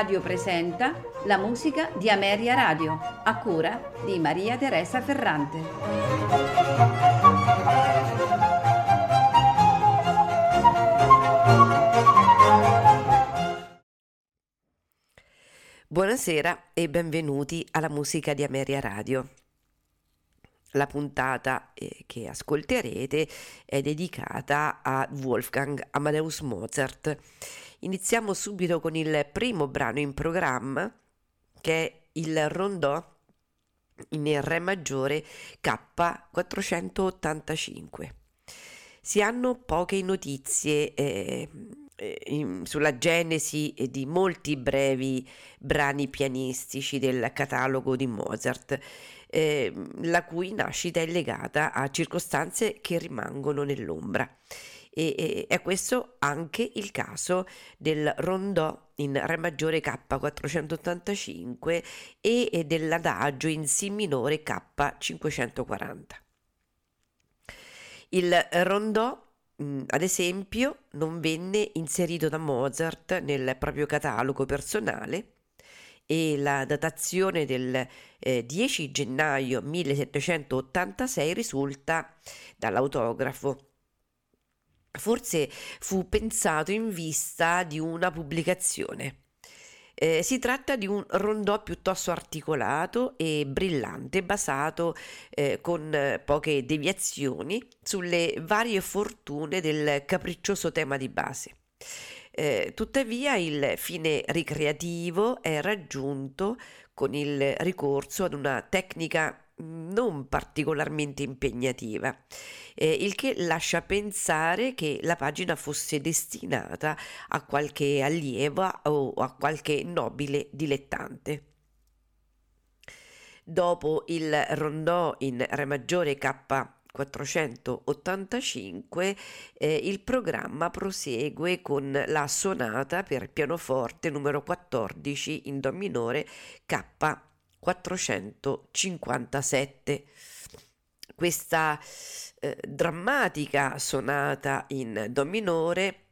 Radio presenta la musica di Ameria Radio, a cura di Maria Teresa Ferrante. Buonasera e benvenuti alla musica di Ameria Radio. La puntata eh, che ascolterete è dedicata a Wolfgang Amadeus Mozart. Iniziamo subito con il primo brano in programma che è il rondò in Re maggiore K485. Si hanno poche notizie eh, in, sulla genesi di molti brevi brani pianistici del catalogo di Mozart eh, la cui nascita è legata a circostanze che rimangono nell'ombra. E, e, è questo anche il caso del rondò in Re maggiore K485 e, dell'adagio in Si minore K540. Il rondò ad esempio, non venne inserito da Mozart nel proprio catalogo personale e la datazione del eh, 10 gennaio 1786 risulta dall'autografo. Forse fu pensato in vista di una pubblicazione. Eh, si tratta di un rondò piuttosto articolato e brillante, basato eh, con poche deviazioni sulle varie fortune del capriccioso tema di base. Eh, tuttavia il fine ricreativo è raggiunto con il ricorso ad una tecnica non particolarmente impegnativa, eh, il che lascia pensare che la pagina fosse destinata a qualche allieva o a qualche nobile dilettante. Dopo il rondò in Re maggiore K 485 eh, il programma prosegue con la sonata per pianoforte numero 14 in do minore K 457. Questa eh, drammatica sonata in do minore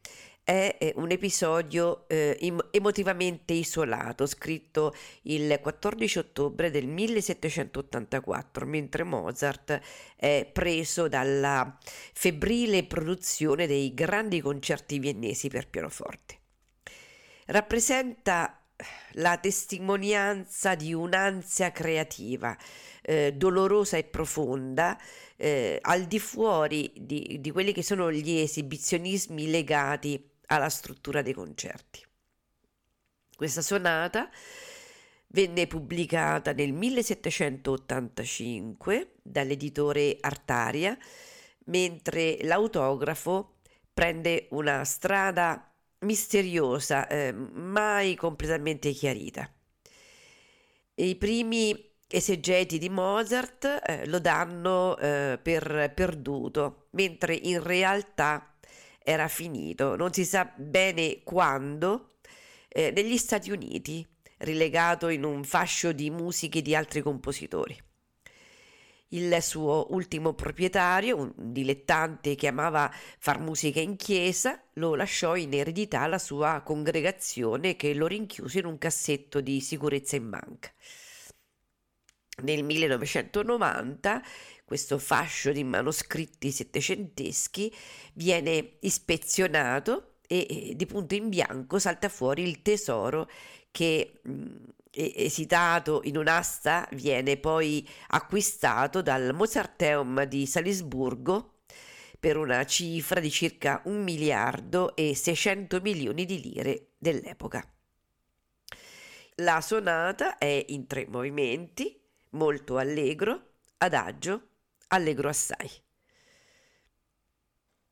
è un episodio eh, emotivamente isolato, scritto il 14 ottobre del 1784, mentre Mozart è preso dalla febbrile produzione dei grandi concerti viennesi per pianoforte. Rappresenta la testimonianza di un'ansia creativa, eh, dolorosa e profonda, eh, al di fuori di, di quelli che sono gli esibizionismi legati alla struttura dei concerti. Questa sonata venne pubblicata nel 1785 dall'editore Artaria, mentre l'autografo prende una strada misteriosa, eh, mai completamente chiarita. I primi esegeti di Mozart eh, lo danno eh, per perduto, mentre in realtà era finito, non si sa bene quando, eh, negli Stati Uniti, rilegato in un fascio di musiche di altri compositori. Il suo ultimo proprietario, un dilettante che amava far musica in chiesa, lo lasciò in eredità alla sua congregazione che lo rinchiuse in un cassetto di sicurezza in banca. Nel 1990 questo fascio di manoscritti settecenteschi viene ispezionato e, di punto in bianco salta fuori il tesoro che esitato in un'asta viene poi acquistato dal Mozarteum di Salisburgo per una cifra di circa un miliardo e 600 milioni di lire dell'epoca. La sonata è in tre movimenti, molto allegro, adagio allegro assai.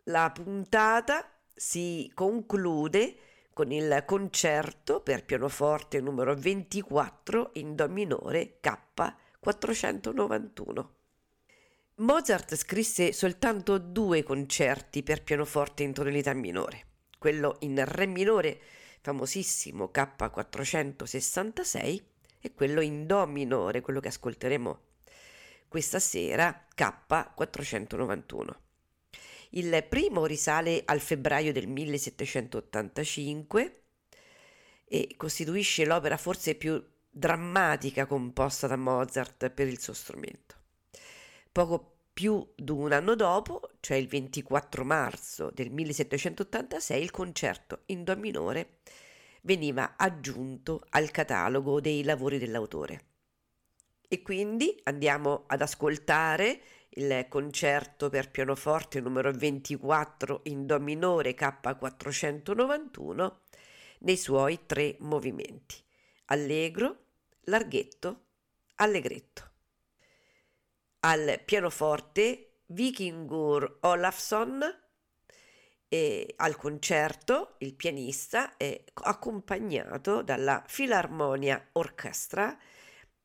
La puntata si conclude con il concerto per pianoforte numero 24 in Do minore K491. Mozart scrisse soltanto due concerti per pianoforte in tonalità minore, quello in Re minore, famosissimo K466, e quello in Do minore, quello che ascolteremo questa sera K491. Il primo risale al febbraio del 1785 e costituisce l'opera forse più drammatica composta da Mozart per il suo strumento. Poco più di un anno dopo, cioè il 24 marzo del 1786, il concerto in Do minore veniva aggiunto al catalogo dei lavori dell'autore. E quindi andiamo ad ascoltare il concerto per pianoforte numero 24 in Do minore K491 nei suoi tre movimenti: allegro, larghetto, allegretto. Al pianoforte Vikingur Olafsson e al concerto il pianista è accompagnato dalla Filarmonia Orchestra,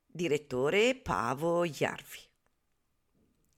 direttore Pavo Jarvi.